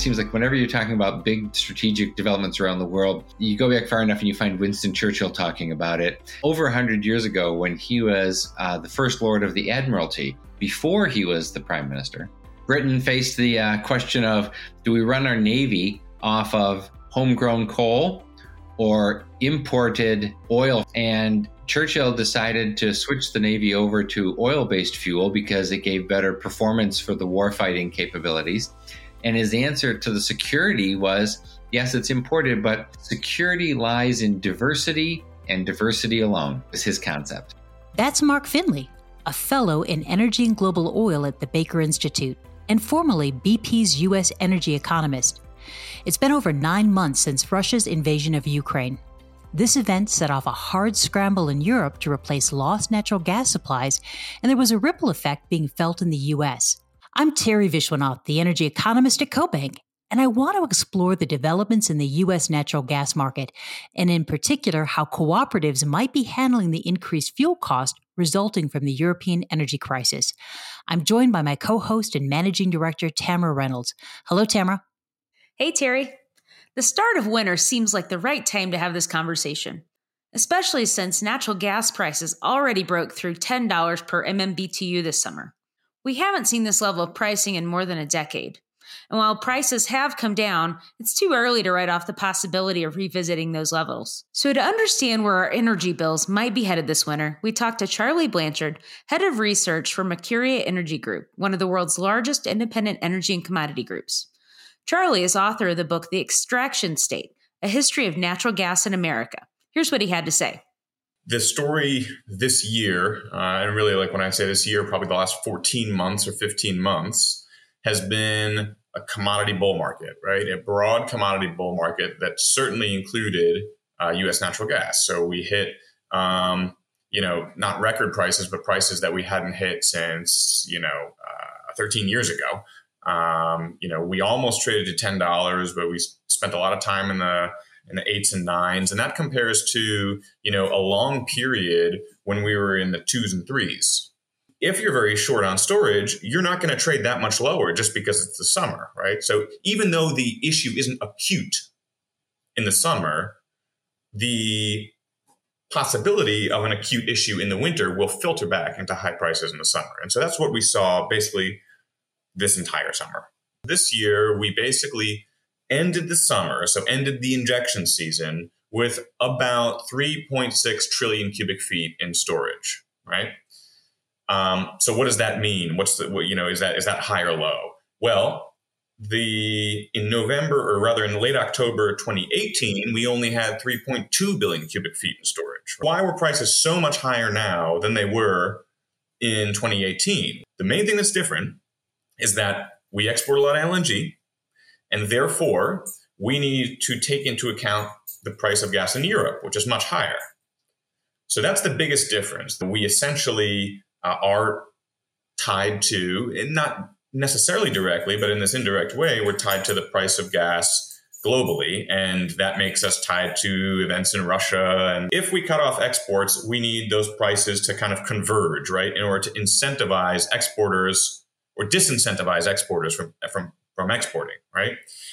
Seems like whenever you're talking about big strategic developments around the world, you go back far enough and you find Winston Churchill talking about it. Over 100 years ago, when he was uh, the First Lord of the Admiralty, before he was the Prime Minister, Britain faced the uh, question of do we run our Navy off of homegrown coal or imported oil? And Churchill decided to switch the Navy over to oil based fuel because it gave better performance for the warfighting capabilities. And his answer to the security was yes, it's imported, but security lies in diversity, and diversity alone is his concept. That's Mark Finley, a fellow in energy and global oil at the Baker Institute, and formerly BP's U.S. energy economist. It's been over nine months since Russia's invasion of Ukraine. This event set off a hard scramble in Europe to replace lost natural gas supplies, and there was a ripple effect being felt in the US. I'm Teri Viswanath, the energy economist at CoBank, and I want to explore the developments in the US natural gas market, and in particular, how cooperatives might be handling the increased fuel cost resulting from the European energy crisis. I'm joined by my co host and managing director, Tamara Reynolds. Hello, Tamara. Hey, Terry. The start of winter seems like the right time to have this conversation, especially since natural gas prices already broke through $10 per MMBTU this summer. We haven't seen this level of pricing in more than a decade. And while prices have come down, it's too early to write off the possibility of revisiting those levels. So, to understand where our energy bills might be headed this winter, we talked to Charlie Blanchard, head of research for Mercuria Energy Group, one of the world's largest independent energy and commodity groups. Charlie is author of the book The Extraction State A History of Natural Gas in America. Here's what he had to say. The story this year, uh, and really like when I say this year, probably the last 14 months or 15 months, has been a commodity bull market, right? A broad commodity bull market that certainly included uh, U.S. natural gas. So we hit, um, you know, not record prices, but prices that we hadn't hit since, you know, uh, 13 years ago. Um, you know, we almost traded to ten dollars, but we spent a lot of time in the in the eights and nines, and that compares to you know a long period when we were in the twos and threes. If you're very short on storage, you're not going to trade that much lower just because it's the summer, right? So even though the issue isn't acute in the summer, the possibility of an acute issue in the winter will filter back into high prices in the summer. And so that's what we saw basically this entire summer. This year, we basically ended the summer, so ended the injection season with about 3.6 trillion cubic feet in storage, right? Um, so what does that mean? What's the, what, you know, is that, is that high or low? Well, the, in November, or rather in late October 2018, we only had 3.2 billion cubic feet in storage. Why were prices so much higher now than they were in 2018? The main thing that's different is that we export a lot of LNG, and therefore we need to take into account the price of gas in Europe, which is much higher. So that's the biggest difference. We essentially uh, are tied to, and not necessarily directly, but in this indirect way, we're tied to the price of gas globally. And that makes us tied to events in Russia. And if we cut off exports, we need those prices to kind of converge, right? In order to incentivize exporters or disincentivize exporters from, from, from exporting, right?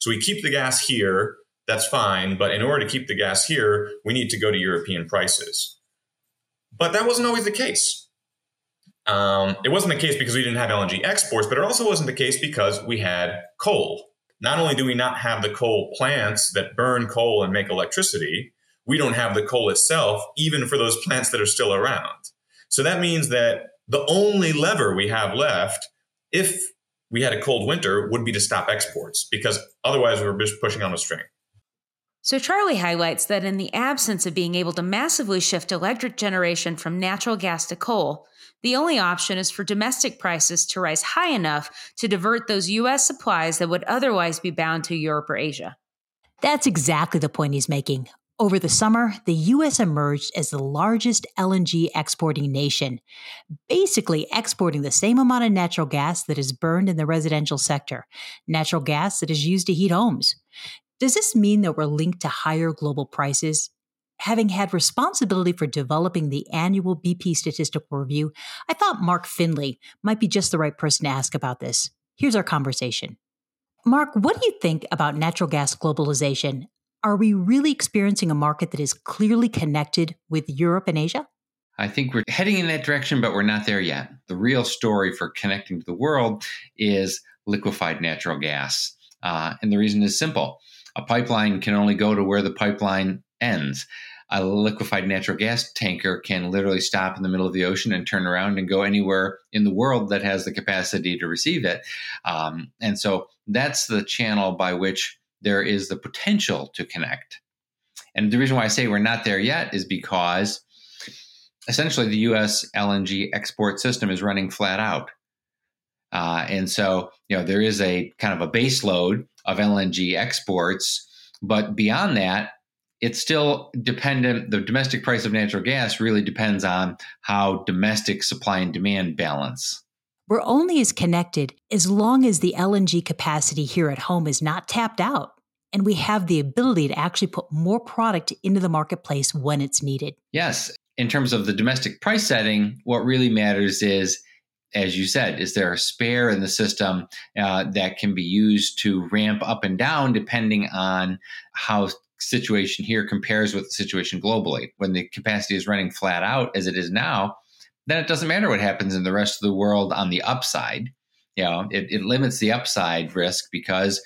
So we keep the gas here, that's fine. But in order to keep the gas here, we need to go to European prices. But that wasn't always the case. Um, it wasn't the case because we didn't have LNG exports, but it also wasn't the case because we had coal. Not only do we not have the coal plants that burn coal and make electricity, we don't have the coal itself, even for those plants that are still around. So that means that the only lever we have left if we had a cold winter would be to stop exports because otherwise we're just pushing on a string. So, Charlie highlights that in the absence of being able to massively shift electric generation from natural gas to coal, the only option is for domestic prices to rise high enough to divert those U.S. supplies that would otherwise be bound to Europe or Asia. That's exactly the point he's making. Over the summer, the U.S. emerged as the largest LNG exporting nation, basically exporting the same amount of natural gas that is burned in the residential sector, natural gas that is used to heat homes. Does this mean that we're linked to higher global prices? Having had responsibility for developing the annual BP statistical review, I thought Mark Finley might be just the right person to ask about this. Here's our conversation. Mark, what do you think about natural gas globalization? Are we really experiencing a market that is clearly connected with Europe and Asia? I think we're heading in that direction, but we're not there yet. The real story for connecting to the world is liquefied natural gas. Uh, and the reason is simple a pipeline can only go to where the pipeline ends. A liquefied natural gas tanker can literally stop in the middle of the ocean and turn around and go anywhere in the world that has the capacity to receive it. Um, and so that's the channel by which there is the potential to connect. And the reason why I say we're not there yet is because essentially the US LNG export system is running flat out. Uh, and so, you know, there is a kind of a base load of LNG exports, but beyond that, it's still dependent. The domestic price of natural gas really depends on how domestic supply and demand balance. We're only as connected as long as the LNG capacity here at home is not tapped out and we have the ability to actually put more product into the marketplace when it's needed. Yes. In terms of the domestic price setting, what really matters is, as you said, is there a spare in the system uh, that can be used to ramp up and down depending on how situation here compares with the situation globally. When the capacity is running flat out as it is now, then it doesn't matter what happens in the rest of the world on the upside. You know, it, it limits the upside risk because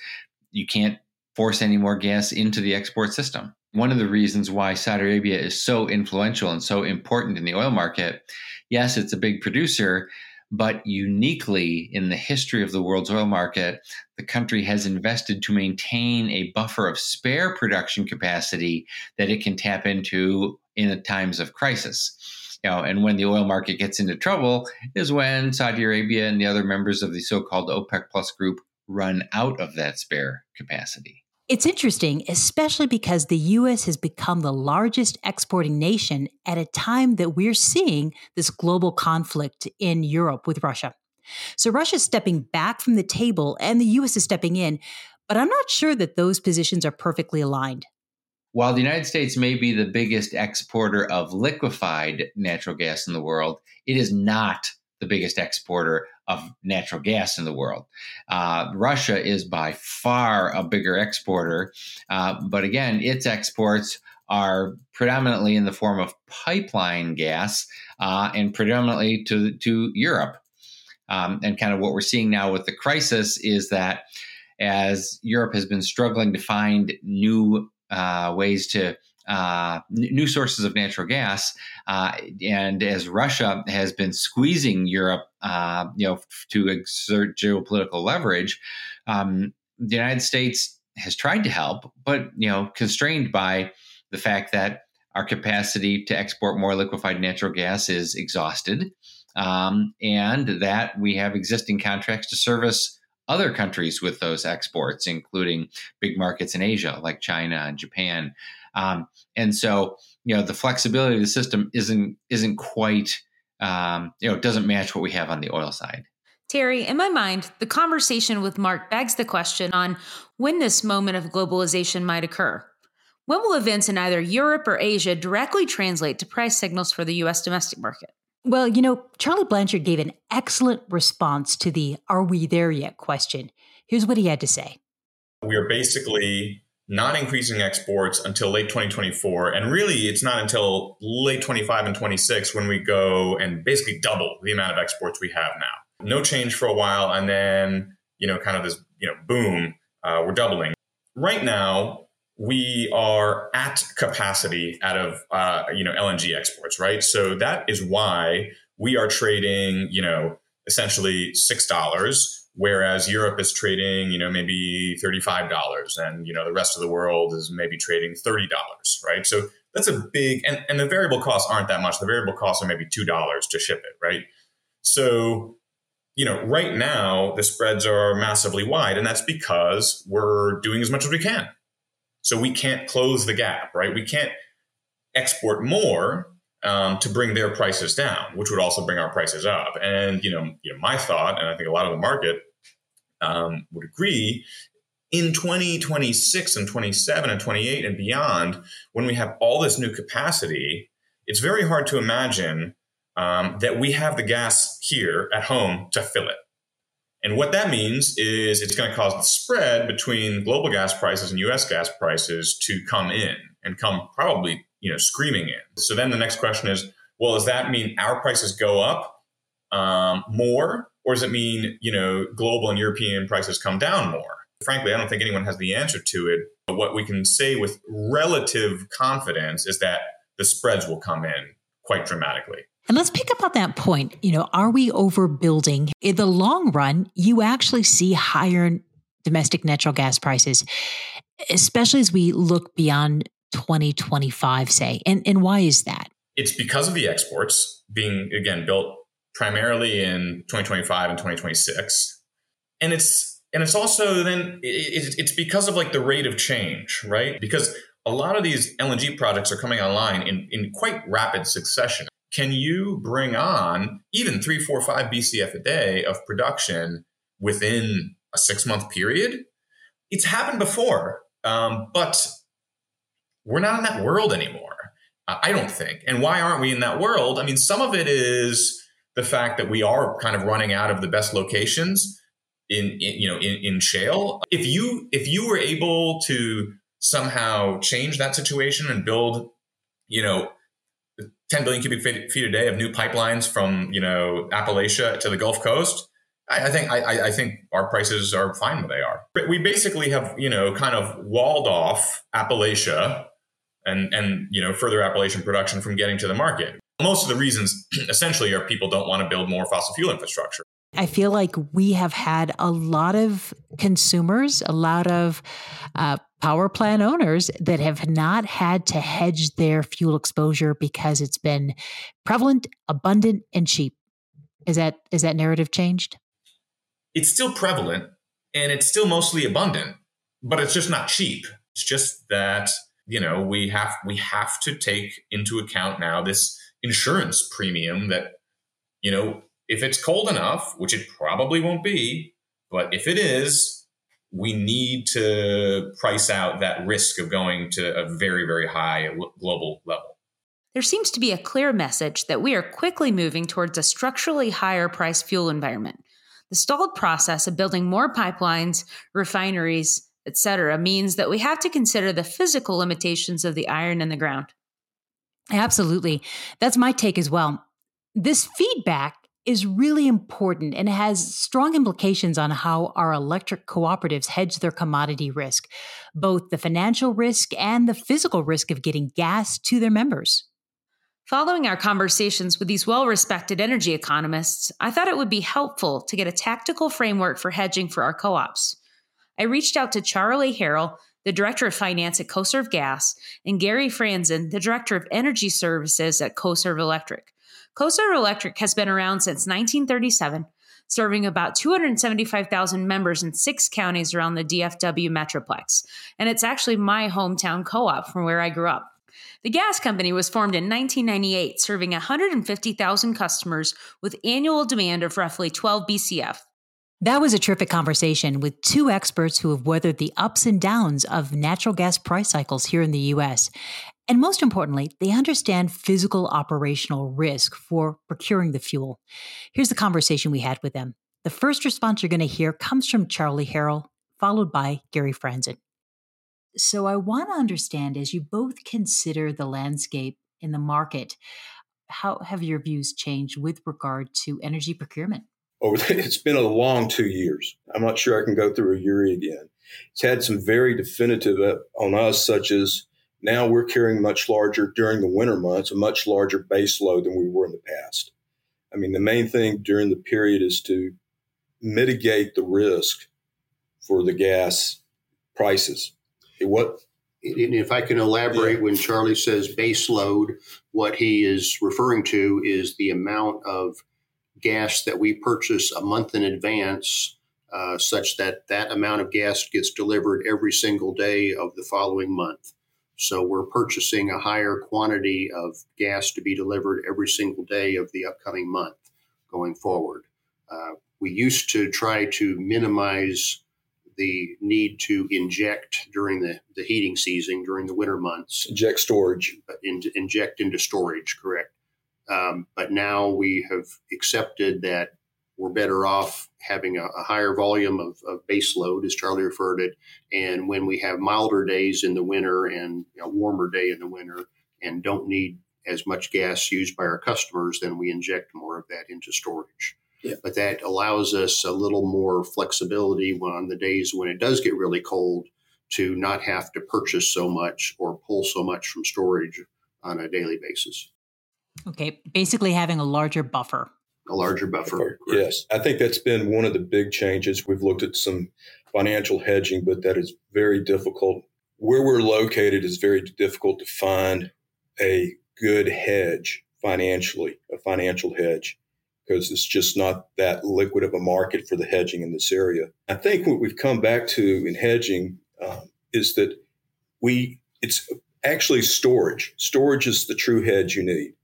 you can't force any more gas into the export system. One of the reasons why Saudi Arabia is so influential and so important in the oil market, yes, it's a big producer, but uniquely in the history of the world's oil market, the country has invested to maintain a buffer of spare production capacity that it can tap into in times of crisis you know, and when the oil market gets into trouble is when Saudi Arabia and the other members of the so-called OPEC plus group run out of that spare capacity. It's interesting, especially because the US has become the largest exporting nation at a time that we're seeing this global conflict in Europe with Russia. So Russia's stepping back from the table and the US is stepping in, but I'm not sure that those positions are perfectly aligned. While the United States may be the biggest exporter of liquefied natural gas in the world, it is not the biggest exporter of natural gas in the world. Uh, Russia is by far a bigger exporter, uh, but again, its exports are predominantly in the form of pipeline gas uh, and predominantly to, to Europe. Um, and kind of what we're seeing now with the crisis is that as Europe has been struggling to find new uh, ways to uh, new sources of natural gas, uh, and as Russia has been squeezing Europe, uh, you know, to exert geopolitical leverage, um, the United States has tried to help, but you know, constrained by the fact that our capacity to export more liquefied natural gas is exhausted, um, and that we have existing contracts to service other countries with those exports, including big markets in Asia like China and Japan. Um, and so, you know, the flexibility of the system isn't isn't quite, um, you know, it doesn't match what we have on the oil side. Teri, in my mind, the conversation with Mark begs the question on when this moment of globalization might occur. When will events in either Europe or Asia directly translate to price signals for the US domestic market? Well, you know, Charlie Blanchard gave an excellent response to the Are we there yet question. Here's what he had to say We are basically not increasing exports until late 2024. And really, it's not until late 25 and 26 when we go and basically double the amount of exports we have now. No change for a while. And then, you know, kind of this, you know, boom, uh, we're doubling. Right now, we are at capacity out of uh, you know LNG exports, right? So that is why we are trading, you know, essentially six dollars, whereas Europe is trading, you know, maybe thirty-five dollars, and you know the rest of the world is maybe trading thirty dollars, right? So that's a big and, and the variable costs aren't that much. The variable costs are maybe two dollars to ship it, right? So you know, right now the spreads are massively wide, and that's because we're doing as much as we can so we can't close the gap, right? We can't export more um, to bring their prices down, which would also bring our prices up. And you know, you know, my thought, and I think a lot of the market um, would agree, in 2026 and 27 and 28 and beyond, when we have all this new capacity, it's very hard to imagine um, that we have the gas here at home to fill it. And what that means is it's going to cause the spread between global gas prices and US gas prices to come in and come probably, you know, screaming in. So then the next question is, well, does that mean our prices go up um, more or does it mean, you know, global and European prices come down more? Frankly, I don't think anyone has the answer to it. But what we can say with relative confidence is that the spreads will come in quite dramatically. And let's pick up on that point. You know, are we overbuilding? In the long run, you actually see higher domestic natural gas prices, especially as we look beyond 2025, say. And, and why is that? It's because of the exports being, again, built primarily in 2025 and 2026. And it's and it's also then it's because of like the rate of change, right? Because a lot of these LNG projects are coming online in, in quite rapid succession. Can you bring on even three, four, five BCF a day of production within a six month period? It's happened before, um, but we're not in that world anymore. I don't think. And why aren't we in that world? I mean, some of it is the fact that we are kind of running out of the best locations in, in you know in, in shale. If you if you were able to somehow change that situation and build, you know, 10 billion cubic feet, a day of new pipelines from you know Appalachia to the Gulf Coast, I, I think I, I, think our prices are fine where they are. But we basically have you know kind of walled off Appalachia and and you know further Appalachian production from getting to the market. Most of the reasons essentially are people don't want to build more fossil fuel infrastructure. I feel like we have had a lot of consumers, a lot of uh, power plant owners that have not had to hedge their fuel exposure because it's been prevalent, abundant, and cheap. Is that is that narrative changed? It's still prevalent and it's still mostly abundant, but it's just not cheap. It's just that you know we have we have to take into account now this insurance premium that you know if it's cold enough, which it probably won't be, but if it is, we need to price out that risk of going to a very, very high global level. There seems to be a clear message that we are quickly moving towards a structurally higher price fuel environment. The stalled process of building more pipelines, refineries, etc., means that we have to consider the physical limitations of the iron in the ground. Absolutely. That's my take as well. This feedback is really important and has strong implications on how our electric cooperatives hedge their commodity risk, both the financial risk and the physical risk of getting gas to their members. Following our conversations with these well respected energy economists, I thought it would be helpful to get a tactical framework for hedging for our co ops. I reached out to Charlie Harrell, the Director of Finance at CoServ Gas, and Gary Franzen, the Director of Energy Services at CoServ Electric. CoServ Electric has been around since 1937, serving about 275,000 members in six counties around the DFW Metroplex. And it's actually my hometown co op from where I grew up. The gas company was formed in 1998, serving 150,000 customers with annual demand of roughly 12 BCF. That was a terrific conversation with two experts who have weathered the ups and downs of natural gas price cycles here in the US. And most importantly, they understand physical operational risk for procuring the fuel. Here's the conversation we had with them. The first response you're going to hear comes from Charlie Harrell, followed by Gary Franzen. So I want to understand as you both consider the landscape in the market, how have your views changed with regard to energy procurement? Over the, it's been a long two years. I'm not sure I can go through a year again. It's had some very definitive uh, on us, such as now we're carrying much larger during the winter months, a much larger base load than we were in the past. I mean, the main thing during the period is to mitigate the risk for the gas prices. what? And if I can elaborate, yeah. when Charlie says base load, what he is referring to is the amount of gas that we purchase a month in advance, uh, such that that amount of gas gets delivered every single day of the following month. So we're purchasing a higher quantity of gas to be delivered every single day of the upcoming month going forward. Uh, we used to try to minimize the need to inject during the, the heating season, during the winter months. Inject storage. In, inject into storage, correct. Um, but now we have accepted that we're better off having a, a higher volume of, of, base load, as Charlie referred it. And when we have milder days in the winter and a warmer day in the winter and don't need as much gas used by our customers, then we inject more of that into storage. Yeah. But that allows us a little more flexibility on the days when it does get really cold to not have to purchase so much or pull so much from storage on a daily basis. Okay, basically having a larger buffer. A larger buffer. Yes, I think that's been one of the big changes. We've looked at some financial hedging, but that is very difficult. Where we're located is very difficult to find a good hedge financially, a financial hedge, because it's just not that liquid of a market for the hedging in this area. I think what we've come back to in hedging um, is that we it's actually storage. Storage is the true hedge you need.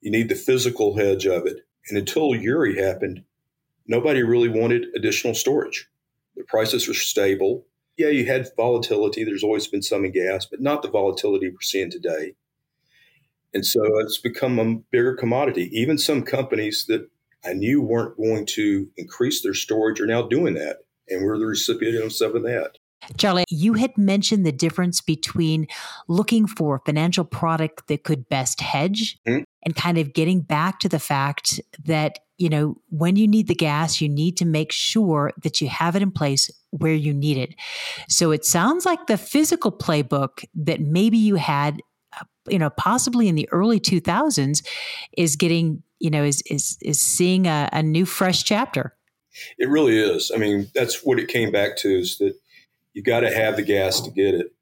You need the physical hedge of it. And until Uri happened, nobody really wanted additional storage. The prices were stable. Yeah, you had volatility. There's always been some in gas, but not the volatility we're seeing today. And so it's become a bigger commodity. Even some companies that I knew weren't going to increase their storage are now doing that. And we're the recipient of some of that. Charlie, you had mentioned the difference between looking for a financial product that could best hedge mm-hmm. and kind of getting back to the fact that, you know, when you need the gas, you need to make sure that you have it in place where you need it. So it sounds like the physical playbook that maybe you had, you know, possibly in the early 2000s is getting, you know, is, is, is seeing a, a new fresh chapter. It really is. I mean, that's what it came back to is that you got to have the gas to get it.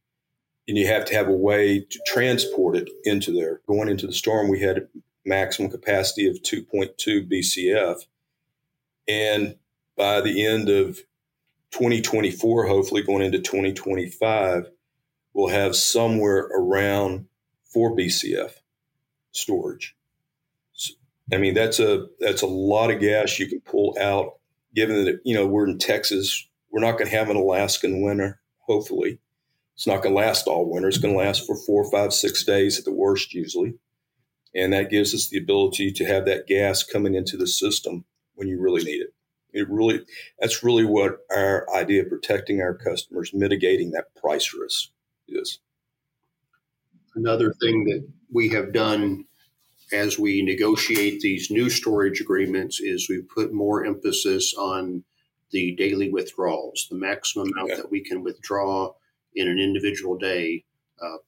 And you have to have a way to transport it into there. Going into the storm, we had maximum capacity of 2.2 BCF. And by the end of 2024, hopefully going into 2025, we'll have somewhere around 4 BCF storage. So, I mean, that's a that's a lot of gas you can pull out. Given that you know we're in Texas, we're not going to have an Alaskan winter, hopefully. It's not going to last all winter. It's going to last for four, five, six days at the worst, usually. And that gives us the ability to have that gas coming into the system when you really need it. It really, that's really what our idea of protecting our customers, mitigating that price risk is. Another thing that we have done as we negotiate these new storage agreements is we put more emphasis on the daily withdrawals, the maximum amount okay. that we can withdraw in an individual day. Uh,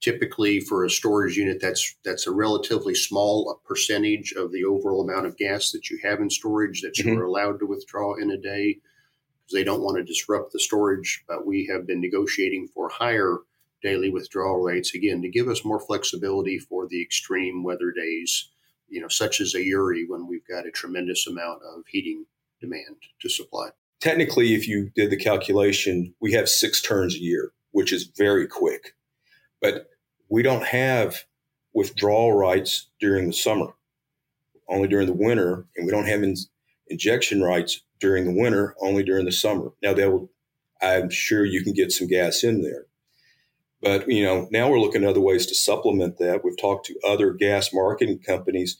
typically, for a storage unit, that's that's a relatively small percentage of the overall amount of gas that you have in storage that mm-hmm. you are allowed to withdraw in a day because they don't want to disrupt the storage. But we have been negotiating for higher daily withdrawal rates again to give us more flexibility for the extreme weather days, you know, such as a Uri when we've got a tremendous amount of heating demand to supply. Technically, if you did the calculation, we have six turns a year, which is very quick. But we don't have withdrawal rights during the summer, only during the winter, and we don't have in- injection rights during the winter, only during the summer. Now, they'll, I'm sure you can get some gas in there. But you know, now we're looking at other ways to supplement that. We've talked to other gas marketing companies,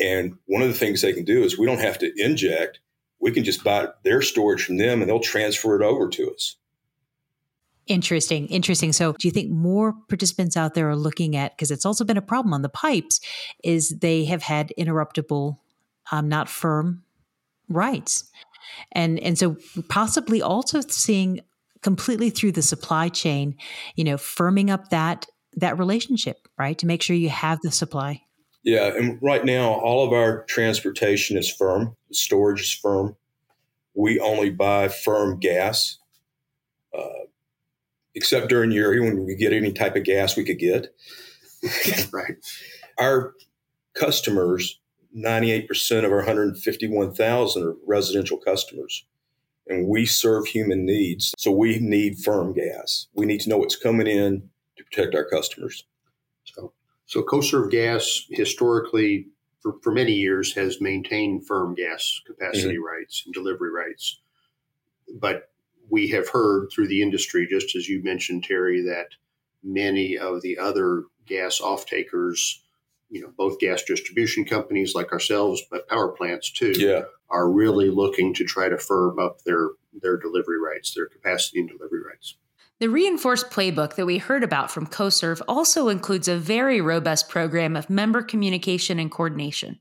and one of the things they can do is we don't have to inject we can just buy their storage from them and they'll transfer it over to us. Interesting. Interesting. So, do you think more participants out there are looking at, because it's also been a problem on the pipes, is they have had interruptible, um, not firm rights. And, and so, possibly also seeing completely through the supply chain, you know, firming up that that relationship, right? To make sure you have the supply. Yeah, and right now all of our transportation is firm. Storage is firm. We only buy firm gas, uh, except during Uri when we get any type of gas we could get. right. Our customers, 98% of our 151,000 are residential customers. And we serve human needs. So we need firm gas. We need to know what's coming in to protect our customers. So so CoServ Gas historically, for, for many years, has maintained firm gas capacity mm-hmm. rights and delivery rights. But we have heard through the industry, just as you mentioned, Teri, that many of the other gas off takers, you know, both gas distribution companies like ourselves, but power plants too, yeah. are really looking to try to firm up their their delivery rights, their capacity and delivery rights. The reinforced playbook that we heard about from CoServ also includes a very robust program of member communication and coordination.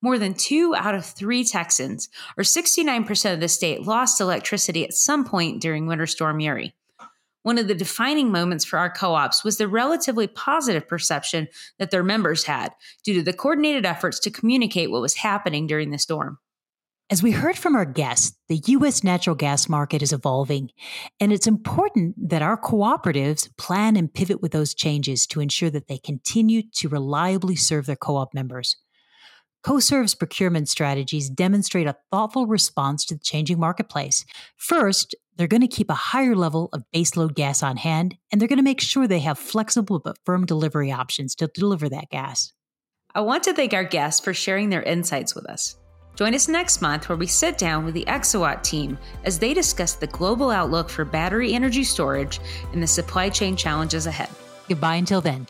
More than two out of three Texans, or 69% of the state, lost electricity at some point during Winter Storm Uri. One of the defining moments for our co ops was the relatively positive perception that their members had due to the coordinated efforts to communicate what was happening during the storm. As we heard from our guests, the U.S. natural gas market is evolving, and it's important that our cooperatives plan and pivot with those changes to ensure that they continue to reliably serve their co op members. CoServ's procurement strategies demonstrate a thoughtful response to the changing marketplace. First, they're going to keep a higher level of baseload gas on hand, and they're going to make sure they have flexible but firm delivery options to deliver that gas. I want to thank our guests for sharing their insights with us. Join us next month where we sit down with the Exawatt team as they discuss the global outlook for battery energy storage and the supply chain challenges ahead. Goodbye until then.